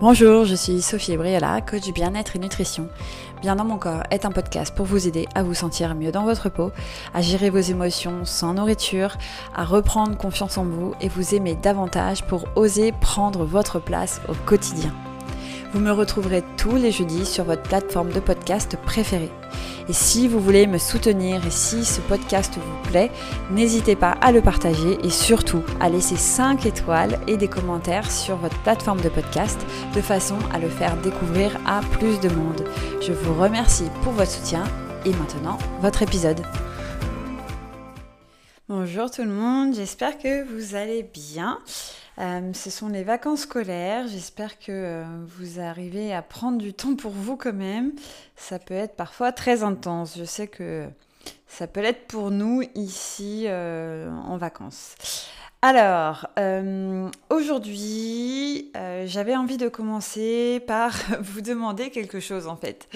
Bonjour, je suis Sophie Ebriala, coach bien-être et nutrition. Bien dans mon corps est un podcast pour vous aider à vous sentir mieux dans votre peau, à gérer vos émotions sans nourriture, à reprendre confiance en vous et vous aimer davantage pour oser prendre votre place au quotidien. Vous me retrouverez tous les jeudis sur votre plateforme de podcast préférée. Et si vous voulez me soutenir et si ce podcast vous plaît, n'hésitez pas à le partager et surtout à laisser 5 étoiles et des commentaires sur votre plateforme de podcast de façon à le faire découvrir à plus de monde. Je vous remercie pour votre soutien et maintenant votre épisode. Bonjour tout le monde, j'espère que vous allez bien. Euh, ce sont les vacances scolaires. J'espère que euh, vous arrivez à prendre du temps pour vous quand même. Ça peut être parfois très intense. Je sais que ça peut l'être pour nous ici euh, en vacances. Alors, aujourd'hui, j'avais envie de commencer par vous demander quelque chose en fait.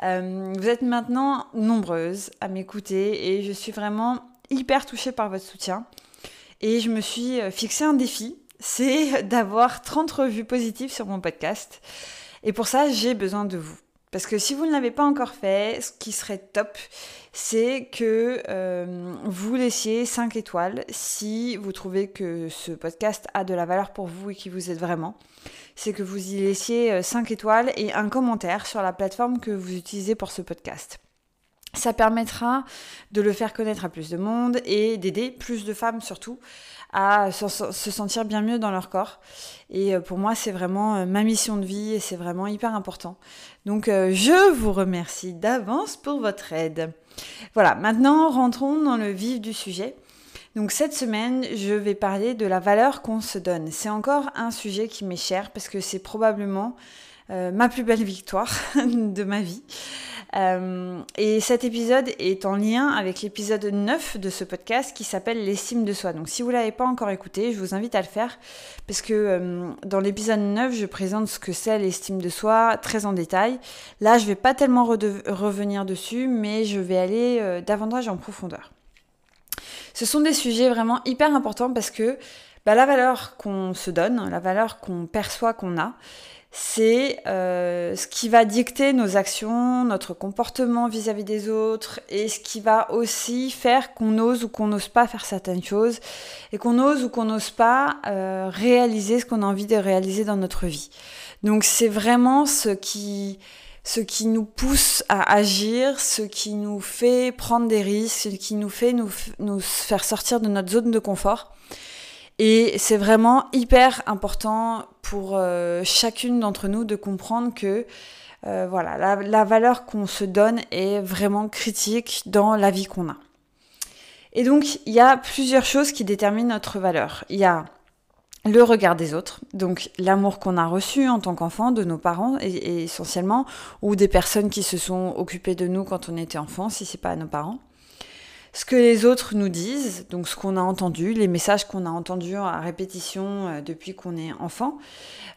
vous êtes maintenant nombreuses à m'écouter et je suis vraiment hyper touchée par votre soutien. Et je me suis fixé un défi c'est d'avoir 30 revues positives sur mon podcast. Et pour ça, j'ai besoin de vous. Parce que si vous ne l'avez pas encore fait, ce qui serait top, c'est que euh, vous laissiez 5 étoiles si vous trouvez que ce podcast a de la valeur pour vous et qui vous aide vraiment. C'est que vous y laissiez 5 euh, étoiles et un commentaire sur la plateforme que vous utilisez pour ce podcast. Ça permettra de le faire connaître à plus de monde et d'aider plus de femmes surtout à se sentir bien mieux dans leur corps. Et euh, pour moi, c'est vraiment euh, ma mission de vie et c'est vraiment hyper important. Donc, euh, je vous remercie d'avance pour votre aide. Voilà, maintenant, rentrons dans le vif du sujet. Donc cette semaine, je vais parler de la valeur qu'on se donne. C'est encore un sujet qui m'est cher parce que c'est probablement ma plus belle victoire de ma vie. Euh, et cet épisode est en lien avec l'épisode 9 de ce podcast qui s'appelle L'estime de soi. Donc si vous ne l'avez pas encore écouté, je vous invite à le faire parce que euh, dans l'épisode 9, je présente ce que c'est l'estime de soi très en détail. Là, je ne vais pas tellement revenir dessus, mais je vais aller euh, davantage en profondeur. Ce sont des sujets vraiment hyper importants parce que bah, la valeur qu'on se donne, la valeur qu'on perçoit qu'on a, c'est euh, ce qui va dicter nos actions, notre comportement vis-à-vis des autres et ce qui va aussi faire qu'on ose ou qu'on n'ose pas faire certaines choses et qu'on ose ou qu'on n'ose pas euh, réaliser ce qu'on a envie de réaliser dans notre vie. Donc c'est vraiment ce qui, ce qui nous pousse à agir, ce qui nous fait prendre des risques, ce qui nous fait nous, nous faire sortir de notre zone de confort. Et c'est vraiment hyper important pour euh, chacune d'entre nous de comprendre que euh, voilà, la, valeur qu'on se donne est vraiment critique dans la vie qu'on a. Et donc, il y a plusieurs choses qui déterminent notre valeur. Il y a le regard des autres, donc l'amour qu'on a reçu en tant qu'enfant de nos parents et, essentiellement, ou des personnes qui se sont occupées de nous quand on était enfant, si c'est pas nos parents ce que les autres nous disent, donc ce qu'on a entendu, les messages qu'on a entendus à répétition euh, depuis qu'on est enfant,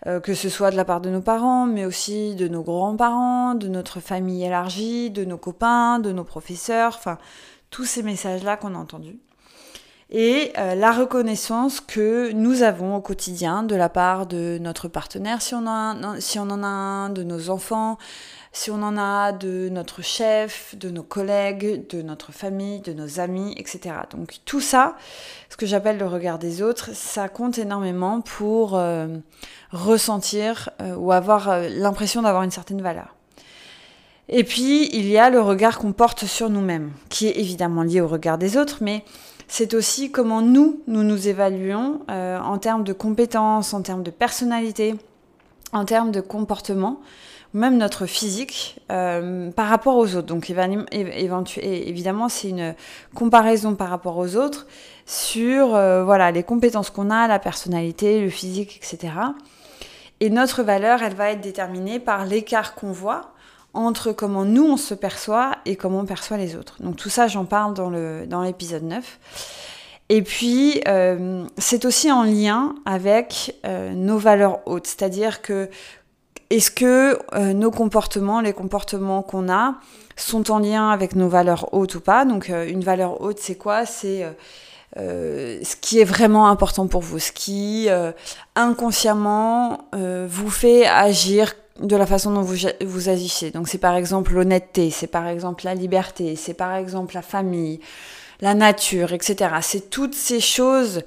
euh, que ce soit de la part de nos parents, mais aussi de nos grands-parents, de notre famille élargie, de nos copains, de nos professeurs, enfin tous ces messages-là qu'on a entendus. Et euh, la reconnaissance que nous avons au quotidien de la part de notre partenaire, si on, en a un, de nos enfants, si on en a de notre chef, de nos collègues, de notre famille, de nos amis, etc. Donc tout ça, ce que j'appelle le regard des autres, ça compte énormément pour euh, ressentir euh, ou avoir l'impression d'avoir une certaine valeur. Et puis, il y a le regard qu'on porte sur nous-mêmes, qui est évidemment lié au regard des autres, mais c'est aussi comment nous, nous nous évaluons en termes de compétences, en termes de personnalité, en termes de comportement même notre physique euh, par rapport aux autres. Donc évidemment, c'est une comparaison par rapport aux autres sur euh, voilà les compétences qu'on a, la personnalité, le physique, etc. Et notre valeur, elle va être déterminée par l'écart qu'on voit entre comment nous on se perçoit et comment on perçoit les autres. Donc tout ça, j'en parle dans l'épisode 9. Et puis, euh, c'est aussi en lien avec nos valeurs hautes. C'est-à-dire que est-ce que euh, nos comportements, les comportements qu'on a, sont en lien avec nos valeurs hautes ou pas? Donc, euh, une valeur haute, c'est quoi? C'est ce qui est vraiment important pour vous, ce qui inconsciemment vous fait agir de la façon dont vous, vous agissez. Donc c'est par exemple l'honnêteté, c'est par exemple la liberté, c'est par exemple la famille, la nature, etc. C'est toutes ces choses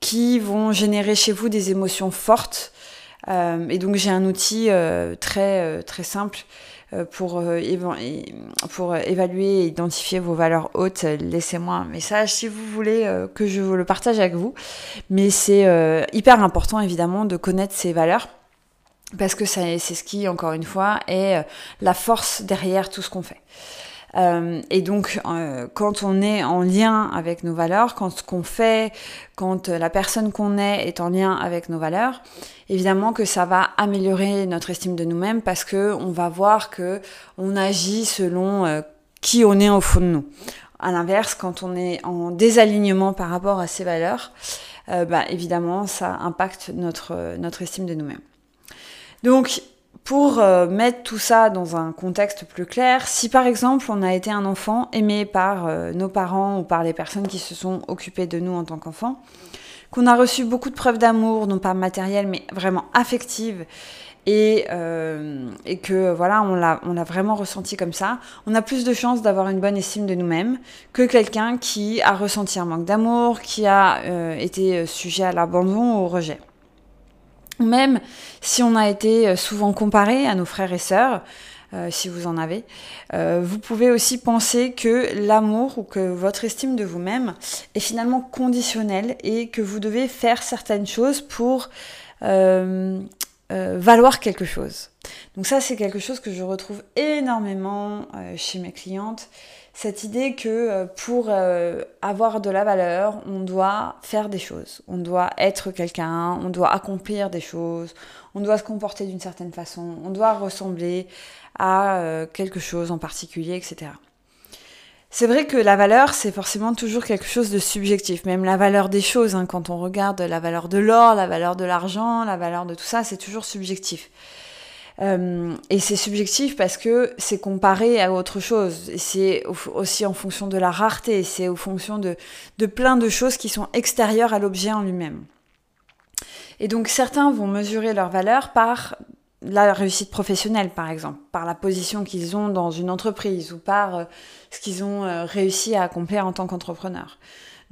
qui vont générer chez vous des émotions fortes. Euh, et donc j'ai un outil euh, très, euh, très simple pour, pour évaluer et identifier vos valeurs hautes. Laissez-moi un message si vous voulez que je le partage avec vous. Mais c'est hyper important évidemment de connaître ces valeurs parce que c'est ce qui, encore une fois, est la force derrière tout ce qu'on fait. Euh, et donc, euh, quand on est en lien avec nos valeurs, quand ce qu'on fait, quand la personne qu'on est est en lien avec nos valeurs, évidemment que ça va améliorer notre estime de nous-mêmes parce que on va voir que on agit selon euh, qui on est au fond de nous. À l'inverse, quand on est en désalignement par rapport à ces valeurs, bah, évidemment, ça impacte notre, notre estime de nous-mêmes. Donc, pour euh, mettre tout ça dans un contexte plus clair, si par exemple on a été un enfant aimé par euh, nos parents ou par les personnes qui se sont occupées de nous en tant qu'enfants, qu'on a reçu beaucoup de preuves d'amour, non pas matérielles mais vraiment affectives, et, euh, et que voilà, on l'a, on l'a vraiment ressenti comme ça, on a plus de chances d'avoir une bonne estime de nous-mêmes que quelqu'un qui a ressenti un manque d'amour, qui a été sujet à l'abandon ou au rejet même si on a été euh, souvent comparé à nos frères et sœurs, euh, si vous en avez, euh, vous pouvez aussi penser que l'amour ou que votre estime de vous-même est finalement conditionnel et que vous devez faire certaines choses pour valoir quelque chose. Donc ça, c'est quelque chose que je retrouve énormément chez mes clientes cette idée que euh, pour euh, avoir de la valeur, on doit faire des choses, on doit être quelqu'un, on doit accomplir des choses, on doit se comporter d'une certaine façon, on doit ressembler à euh, quelque chose en particulier, etc. C'est vrai que la valeur, c'est forcément toujours quelque chose de subjectif, même la valeur des choses, hein, quand on regarde la valeur de l'or, la valeur de l'argent, la valeur de tout ça, c'est toujours subjectif. Euh, et c'est subjectif parce que c'est comparé à autre chose. C'est aussi en fonction de la rareté, c'est en fonction de, de plein de choses qui sont extérieures à l'objet en lui-même. Et donc certains vont mesurer leur valeur par la réussite professionnelle, par exemple, par la position qu'ils ont dans une entreprise ou par euh, ce qu'ils ont euh, réussi à accomplir en tant qu'entrepreneur.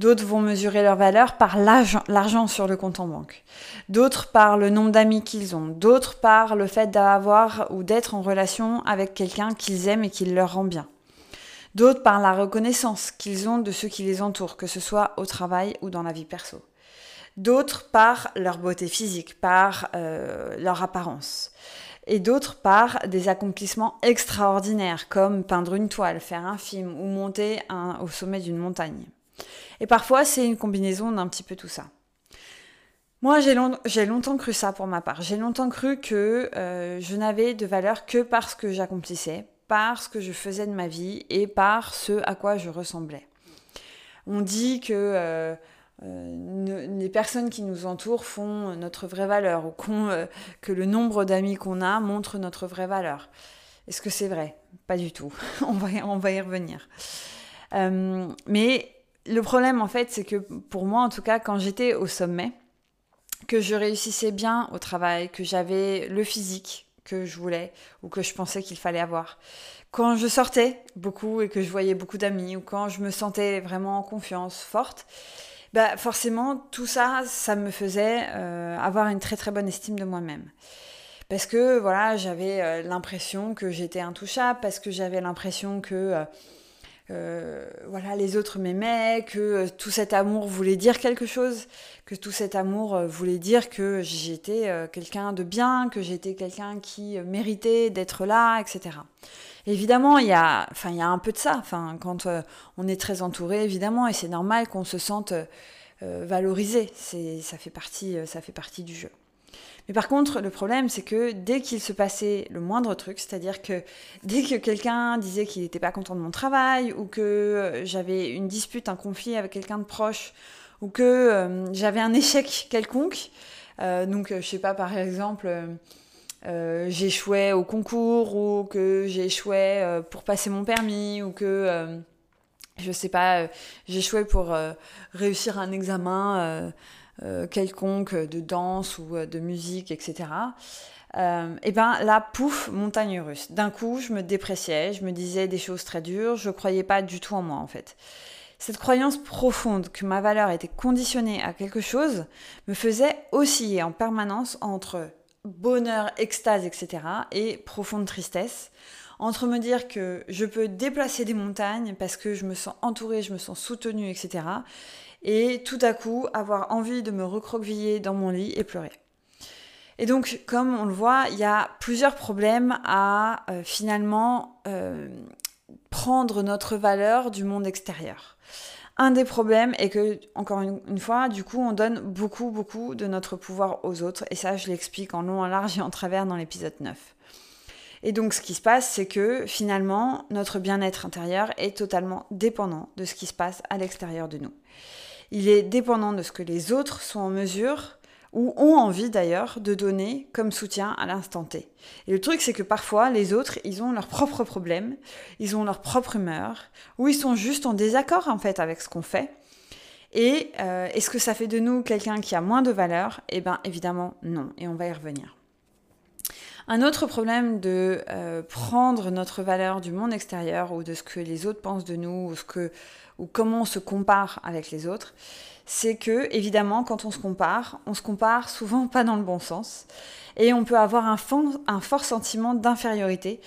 D'autres vont mesurer leur valeur par l'argent sur le compte en banque. D'autres par le nombre d'amis qu'ils ont. D'autres par le fait d'avoir ou d'être en relation avec quelqu'un qu'ils aiment et qui leur rend bien. D'autres par la reconnaissance qu'ils ont de ceux qui les entourent, que ce soit au travail ou dans la vie perso. D'autres par leur beauté physique, par euh, leur apparence. Et d'autres par des accomplissements extraordinaires, comme peindre une toile, faire un film ou monter au sommet d'une montagne. Et parfois, c'est une combinaison d'un petit peu tout ça. Moi, j'ai longtemps cru ça pour ma part. J'ai longtemps cru que euh, je n'avais de valeur que parce que j'accomplissais, parce que je faisais de ma vie et par ce à quoi je ressemblais. On dit que euh, euh, les personnes qui nous entourent font notre vraie valeur ou que le nombre d'amis qu'on a montre notre vraie valeur. Est-ce que c'est vrai? Pas du tout. on, va, on va y revenir. mais le problème, en fait, c'est que pour moi, en tout cas, quand j'étais au sommet, que je réussissais bien au travail, que j'avais le physique que je voulais ou que je pensais qu'il fallait avoir. Quand je sortais beaucoup et que je voyais beaucoup d'amis ou quand je me sentais vraiment en confiance forte, bah forcément tout ça, ça me faisait euh, avoir une très très bonne estime de moi-même. Parce que voilà, j'avais euh, l'impression que j'étais intouchable, parce que j'avais l'impression que euh, euh, voilà, les autres m'aimaient, que euh, tout cet amour voulait dire quelque chose, que tout cet amour euh, voulait dire que j'étais quelqu'un de bien, que j'étais quelqu'un qui méritait d'être là, etc. Évidemment, il y a, enfin, il y a un peu de ça. Enfin, quand on est très entouré, évidemment, et c'est normal qu'on se sente valorisé. C'est, ça fait partie, ça fait partie du jeu. Mais par contre, le problème, c'est que dès qu'il se passait le moindre truc, c'est-à-dire que dès que quelqu'un disait qu'il n'était pas content de mon travail, ou que euh, j'avais une dispute, un conflit avec quelqu'un de proche, ou que euh, j'avais un échec quelconque, euh, donc je sais pas, par exemple, j'échouais au concours, ou que j'échouais pour passer mon permis, ou que je sais pas, j'échouais pour réussir un examen quelconque de danse ou de musique, etc. et ben là, pouf, montagne russe. D'un coup, je me dépréciais, je me disais des choses très dures, je croyais pas du tout en moi en fait. Cette croyance profonde que ma valeur était conditionnée à quelque chose me faisait osciller en permanence entre bonheur, extase, etc. et profonde tristesse. Entre me dire que je peux déplacer des montagnes parce que je me sens entourée, je me sens soutenue, etc. Et tout à coup avoir envie de me recroqueviller dans mon lit et pleurer. Et donc, comme on le voit, il y a plusieurs problèmes à euh, finalement euh, prendre notre valeur du monde extérieur. Un des problèmes est que, encore une, fois, du coup, on donne beaucoup, beaucoup de notre pouvoir aux autres. Et ça, je l'explique en long, en large et en travers dans l'épisode 9. Et donc, ce qui se passe, c'est que finalement, notre bien-être intérieur est totalement dépendant de ce qui se passe à l'extérieur de nous. Il est dépendant de ce que les autres sont en mesure ou ont envie d'ailleurs de donner comme soutien à l'instant T. Et le truc, c'est que parfois, les autres, ils ont leurs propres problèmes, ils ont leur propre humeur, ou ils sont juste en désaccord en fait avec ce qu'on fait. Et euh, est-ce que ça fait de nous quelqu'un qui a moins de valeur? Eh bien, évidemment, non. Et on va y revenir. Un autre problème de euh, prendre notre valeur du monde extérieur ou de ce que les autres pensent de nous ou, ce que, ou comment on se compare avec les autres, c'est que, évidemment, quand on se compare, on se compare souvent pas dans le bon sens. Et on peut avoir un, fort sentiment d'infériorité,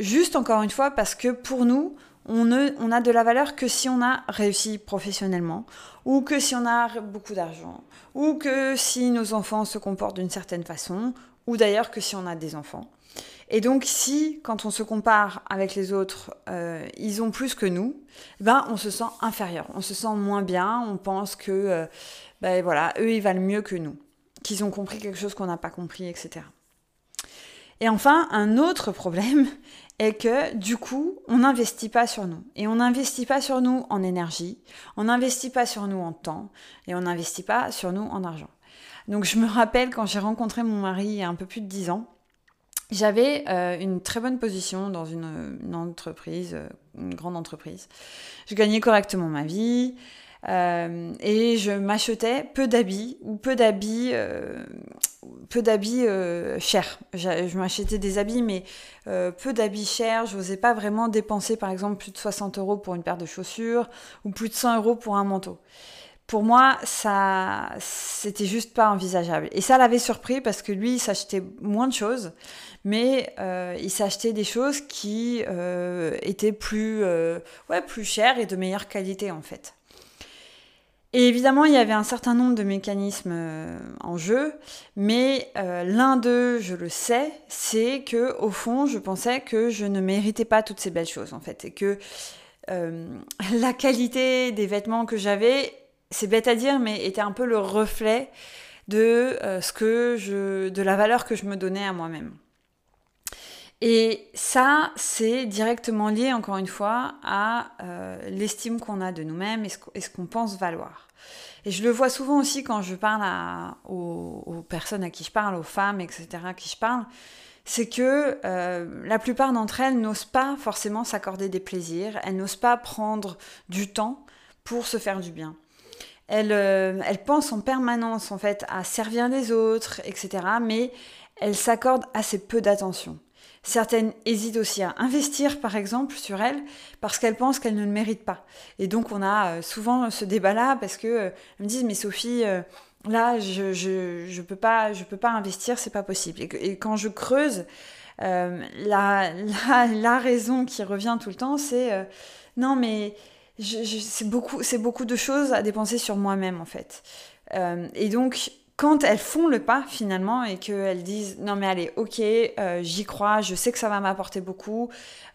juste encore une fois parce que pour nous, on, ne, on a de la valeur que si on a réussi professionnellement, ou que si on a beaucoup d'argent, ou que si nos enfants se comportent d'une certaine façon, ou d'ailleurs que si on a des enfants. Et donc, si, quand on se compare avec les autres, euh, ils ont plus que nous, ben, on se sent inférieur, on se sent moins bien, on pense que, euh, ben voilà, eux, ils valent mieux que nous, qu'ils ont compris quelque chose qu'on n'a pas compris, etc. Et enfin, un autre problème est que, du coup, on n'investit pas sur nous. Et on n'investit pas sur nous en énergie, on n'investit pas sur nous en temps, et on n'investit pas sur nous en argent. Donc, je me rappelle quand j'ai rencontré mon mari il y a un peu plus de dix ans, j'avais euh, une très bonne position dans une, entreprise, euh, une grande entreprise. Je gagnais correctement ma vie euh, et je m'achetais peu d'habits ou peu d'habits, peu d'habits chers. Je, je m'achetais des habits, mais peu d'habits chers. Je n'osais pas vraiment dépenser, par exemple, plus de 60 euros pour une paire de chaussures ou plus de 100 euros pour un manteau pour moi, ça, c'était juste pas envisageable. Et ça l'avait surpris parce que lui, il s'achetait moins de choses, mais euh, il s'achetait des choses qui euh, étaient plus, euh, ouais, plus chères et de meilleure qualité en fait. Et évidemment, il y avait un certain nombre de mécanismes en jeu, mais l'un d'eux, je le sais, c'est que au fond, je pensais que je ne méritais pas toutes ces belles choses en fait, et que la qualité des vêtements que j'avais c'est bête à dire, mais était un peu le reflet de euh, ce que je, de la valeur que je me donnais à moi-même. Et ça, c'est directement lié, encore une fois, à euh, l'estime qu'on a de nous-mêmes et ce qu'on pense valoir. Et je le vois souvent aussi quand je parle aux, personnes à qui je parle, aux femmes, etc., à qui je parle, c'est que euh, la plupart d'entre elles n'osent pas forcément s'accorder des plaisirs, elles n'osent pas prendre du temps pour se faire du bien. Euh, elle, pense en permanence en fait à servir les autres, etc. Mais elle s'accorde assez peu d'attention. Certaines hésitent aussi à investir, par exemple, sur elle, parce qu'elles pensent qu'elles ne le méritent pas. Et donc, on a euh, souvent ce débat-là, parce que euh, me disent, mais Sophie, là, je, je, peux pas, je peux pas investir, c'est pas possible. Et, quand je creuse, la, la, raison qui revient tout le temps, c'est, non, mais c'est beaucoup, beaucoup de choses à dépenser sur moi-même en fait. Euh, et donc, quand elles font le pas finalement et qu'elles disent non mais allez ok euh, j'y crois je sais que ça va m'apporter beaucoup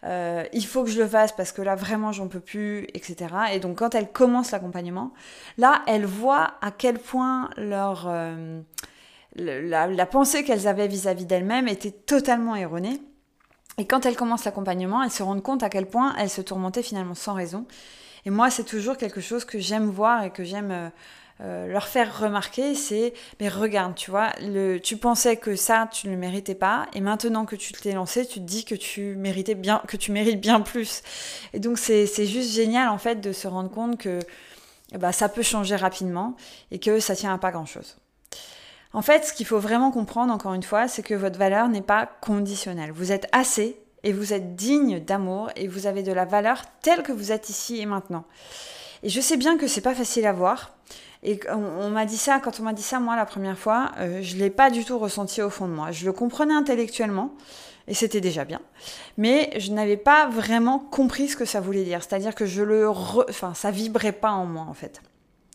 euh, il faut que je le fasse parce que là vraiment j'en peux plus etc et donc quand elles commencent l'accompagnement là elles voient à quel point leur la, la, pensée qu'elles avaient vis-à-vis d'elles-mêmes était totalement erronée. Et quand elles commencent l'accompagnement elles se rendent compte à quel point elles se tourmentaient finalement sans raison et moi, c'est toujours quelque chose que j'aime voir et que j'aime euh, euh, leur faire remarquer, c'est mais regarde, tu vois, tu pensais que ça, tu ne le méritais pas, et maintenant que tu t'es lancé, tu te dis que tu méritais bien, que tu mérites bien plus. Et donc c'est juste génial en fait de se rendre compte que bah, ça peut changer rapidement et que ça tient à pas grand chose. En fait, ce qu'il faut vraiment comprendre, encore une fois, c'est que votre valeur n'est pas conditionnelle. Vous êtes assez et vous êtes digne d'amour et vous avez de la valeur telle que vous êtes ici et maintenant. Et je sais bien que c'est pas facile à voir. Et on, m'a dit ça, quand on m'a dit ça, moi, la première fois, euh, je l'ai pas du tout ressenti au fond de moi. Je le comprenais intellectuellement, et c'était déjà bien. Mais je n'avais pas vraiment compris ce que ça voulait dire. C'est-à-dire que je le. Enfin, ça vibrait pas en moi, en fait.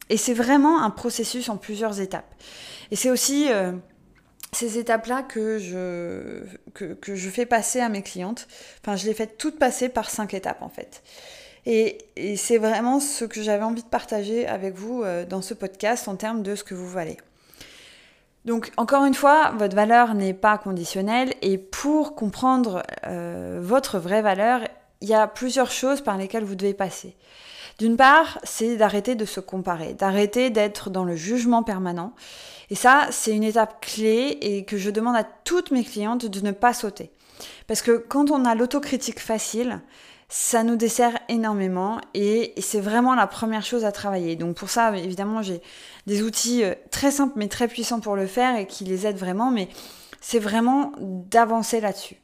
Et c'est vraiment un processus en plusieurs étapes. Et c'est aussi. Euh, ces étapes-là que je, que, je fais passer à mes clientes. Enfin, je les fais toutes passer par cinq étapes en fait. Et, c'est vraiment ce que j'avais envie de partager avec vous euh, dans ce podcast en termes de ce que vous valez. Donc encore une fois, votre valeur n'est pas conditionnelle et pour comprendre euh, votre vraie valeur, il y a plusieurs choses par lesquelles vous devez passer. D'une part, c'est d'arrêter de se comparer, d'arrêter d'être dans le jugement permanent et ça, c'est une étape clé et que je demande à toutes mes clientes de ne pas sauter. Parce que quand on a l'autocritique facile, ça nous dessert énormément et c'est vraiment la première chose à travailler. Donc pour ça, évidemment, j'ai des outils euh, très simples mais très puissants pour le faire et qui les aident vraiment, mais c'est vraiment d'avancer là-dessus.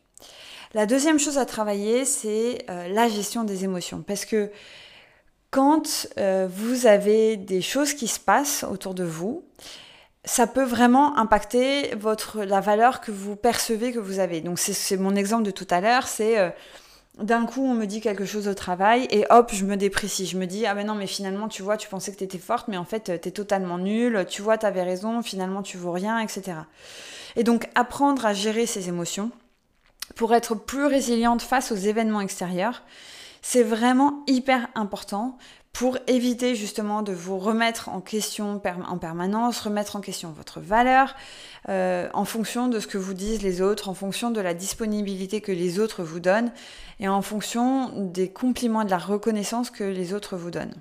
La deuxième chose à travailler, c'est euh, la gestion des émotions. Parce que quand euh, vous avez des choses qui se passent autour de vous, ça peut vraiment impacter votre, la valeur que vous percevez que vous avez. Donc c'est mon exemple de tout à l'heure, c'est euh, d'un coup on me dit quelque chose au travail et hop je me déprécie. Je me dis ah mais non mais finalement tu vois tu pensais que tu étais forte mais en fait tu es totalement nulle, tu vois tu avais raison, finalement tu vaux rien, etc. Et donc apprendre à gérer ses émotions pour être plus résiliente face aux événements extérieurs, c'est vraiment hyper important pour éviter justement de vous remettre en question en permanence, remettre en question votre valeur euh, en fonction de ce que vous disent les autres, en fonction de la disponibilité que les autres vous donnent et en fonction des compliments et de la reconnaissance que les autres vous donnent.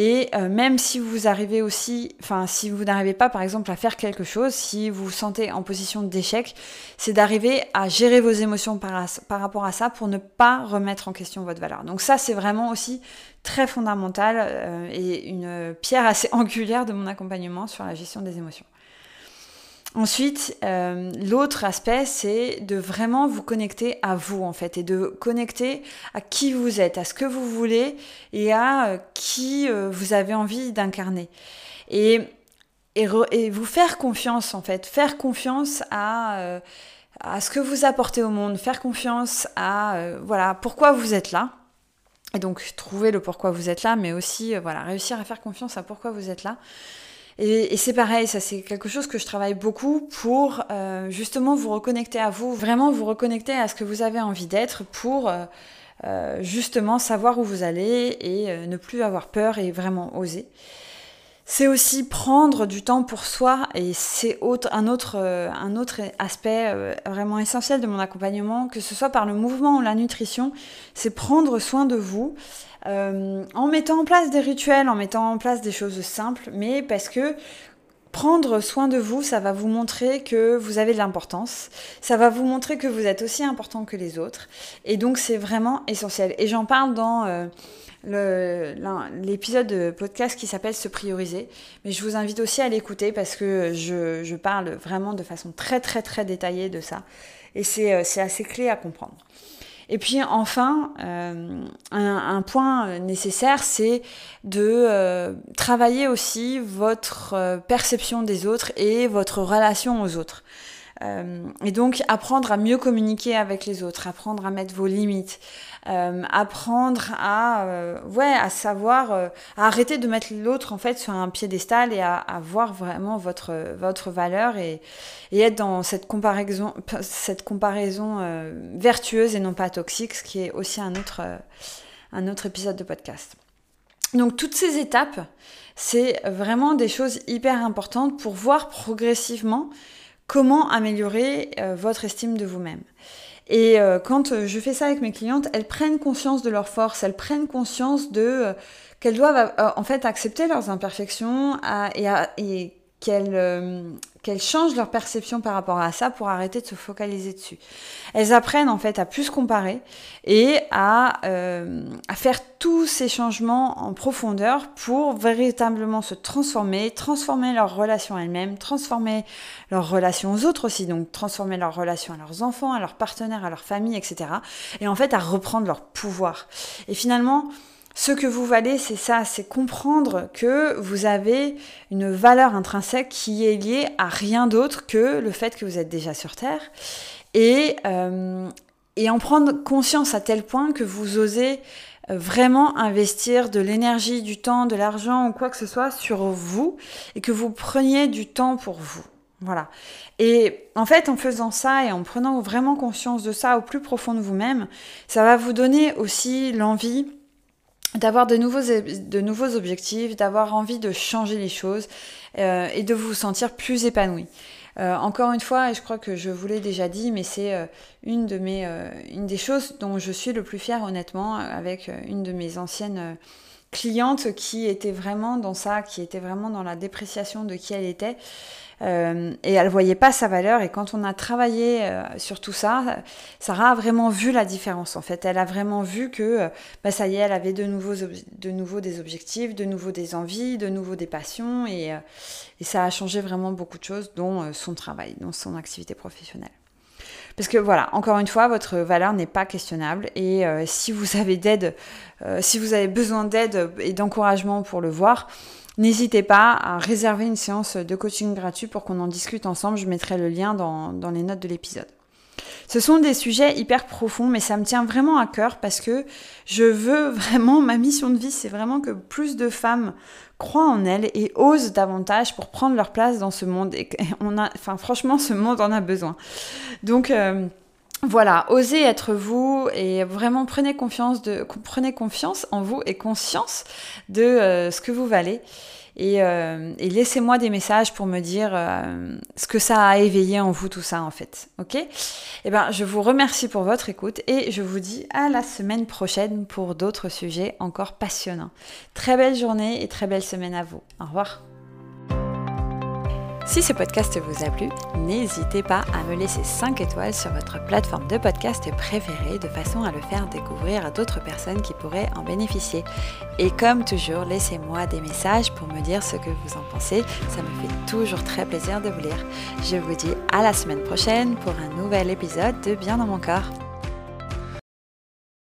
Et euh, même si vous arrivez aussi, enfin si vous n'arrivez pas par exemple à faire quelque chose, si vous vous sentez en position d'échec, c'est d'arriver à gérer vos émotions par, rapport à ça pour ne pas remettre en question votre valeur. Donc ça c'est vraiment aussi très fondamental euh, et une pierre assez angulaire de mon accompagnement sur la gestion des émotions. Ensuite, euh, l'autre aspect, c'est de vraiment vous connecter à vous, en fait, et de connecter à qui vous êtes, à ce que vous voulez et à euh, qui euh, vous avez envie d'incarner. Et, vous faire confiance, en fait, faire confiance à, à ce que vous apportez au monde, faire confiance à, voilà, pourquoi vous êtes là. Et donc, trouver le pourquoi vous êtes là, mais aussi, voilà, réussir à faire confiance à pourquoi vous êtes là. Et, c'est pareil, ça c'est quelque chose que je travaille beaucoup pour euh, justement vous reconnecter à vous, vraiment vous reconnecter à ce que vous avez envie d'être pour euh, euh, justement savoir où vous allez et ne plus avoir peur et vraiment oser. C'est aussi prendre du temps pour soi et c'est un, autre, un autre aspect vraiment essentiel de mon accompagnement, que ce soit par le mouvement ou la nutrition, c'est prendre soin de vous euh, en mettant en place des rituels, en mettant en place des choses simples, mais parce que prendre soin de vous, ça va vous montrer que vous avez de l'importance, ça va vous montrer que vous êtes aussi important que les autres, et donc c'est vraiment essentiel. Et j'en parle dans euh, l'épisode de podcast qui s'appelle Se prioriser, mais je vous invite aussi à l'écouter parce que je, je, parle vraiment de façon très très très détaillée de ça, et c'est euh, assez clé à comprendre. Et puis enfin, euh, un, point nécessaire, c'est de euh, travailler aussi votre euh, perception des autres et votre relation aux autres. Et donc apprendre à mieux communiquer avec les autres, apprendre à mettre vos limites, euh, apprendre à, euh, ouais, à savoir, euh, à arrêter de mettre l'autre en fait sur un piédestal et à, à voir vraiment votre, votre valeur et, et, être dans cette comparaison, cette comparaison vertueuse et non pas toxique, ce qui est aussi un autre, un autre épisode de podcast. Donc toutes ces étapes, c'est vraiment des choses hyper importantes pour voir progressivement comment améliorer votre estime de vous-même. Et euh, quand je fais ça avec mes clientes, elles prennent conscience de leurs forces, elles prennent conscience de qu'elles doivent en fait accepter leurs imperfections et, et qu'elles qu'elles changent leur perception par rapport à ça pour arrêter de se focaliser dessus. Elles apprennent en fait à plus comparer et à, euh, à faire tous ces changements en profondeur pour véritablement se transformer, transformer leur relation à elles-mêmes, transformer leur relation aux autres aussi, donc transformer leur relation à leurs enfants, à leurs partenaires, à leur famille, etc. Et en fait à reprendre leur pouvoir. Et finalement, ce que vous valez, c'est ça, c'est comprendre que vous avez une valeur intrinsèque qui est liée à rien d'autre que le fait que vous êtes déjà sur Terre. Et, euh, et en prendre conscience à tel point que vous osez euh, vraiment investir de l'énergie, du temps, de l'argent ou quoi que ce soit sur vous et que vous preniez du temps pour vous. Voilà. Et en fait, en faisant ça et en prenant vraiment conscience de ça au plus profond de vous-même, ça va vous donner aussi l'envie d'avoir de nouveaux, de nouveaux objectifs, d'avoir envie de changer les choses euh, et de vous sentir plus épanoui. Euh, encore une fois, et je crois que je vous l'ai déjà dit, mais c'est euh, une, de mes, une des choses dont je suis le plus fière honnêtement avec une de mes anciennes clientes qui était vraiment dans ça, qui était vraiment dans la dépréciation de qui elle était. Euh, et elle voyait pas sa valeur. Et quand on a travaillé euh, sur tout ça, Sarah a vraiment vu la différence. En fait, elle a vraiment vu que euh, bah, ça y est, elle avait de nouveau, de nouveau des objectifs, de nouveau des envies, de nouveau des passions, et, et ça a changé vraiment beaucoup de choses, dont son travail, dont son activité professionnelle. Parce que voilà, encore une fois, votre valeur n'est pas questionnable et si vous avez d'aide, si vous avez besoin d'aide et d'encouragement pour le voir, N'hésitez pas à réserver une séance de coaching gratuit pour qu'on en discute ensemble. Je mettrai le lien dans, les notes de l'épisode. Ce sont des sujets hyper profonds, mais ça me tient vraiment à cœur parce que je veux vraiment, ma mission de vie, c'est vraiment que plus de femmes croient en elles et osent davantage pour prendre leur place dans ce monde. Et on a, enfin, franchement, ce monde en a besoin. Donc, euh, voilà, osez être vous et vraiment prenez confiance, de, prenez confiance en vous et conscience de euh, ce que vous valez. Et, euh, et laissez-moi des messages pour me dire euh, ce que ça a éveillé en vous tout ça en fait. Ok? Eh ben, je vous remercie pour votre écoute et je vous dis à la semaine prochaine pour d'autres sujets encore passionnants. Très belle journée et très belle semaine à vous. Au revoir. Si ce podcast vous a plu, n'hésitez pas à me laisser 5 étoiles sur votre plateforme de podcast préférée de façon à le faire découvrir à d'autres personnes qui pourraient en bénéficier. Et comme toujours, laissez-moi des messages pour me dire ce que vous en pensez. Ça me fait toujours très plaisir de vous lire. Je vous dis à la semaine prochaine pour un nouvel épisode de Bien dans mon corps.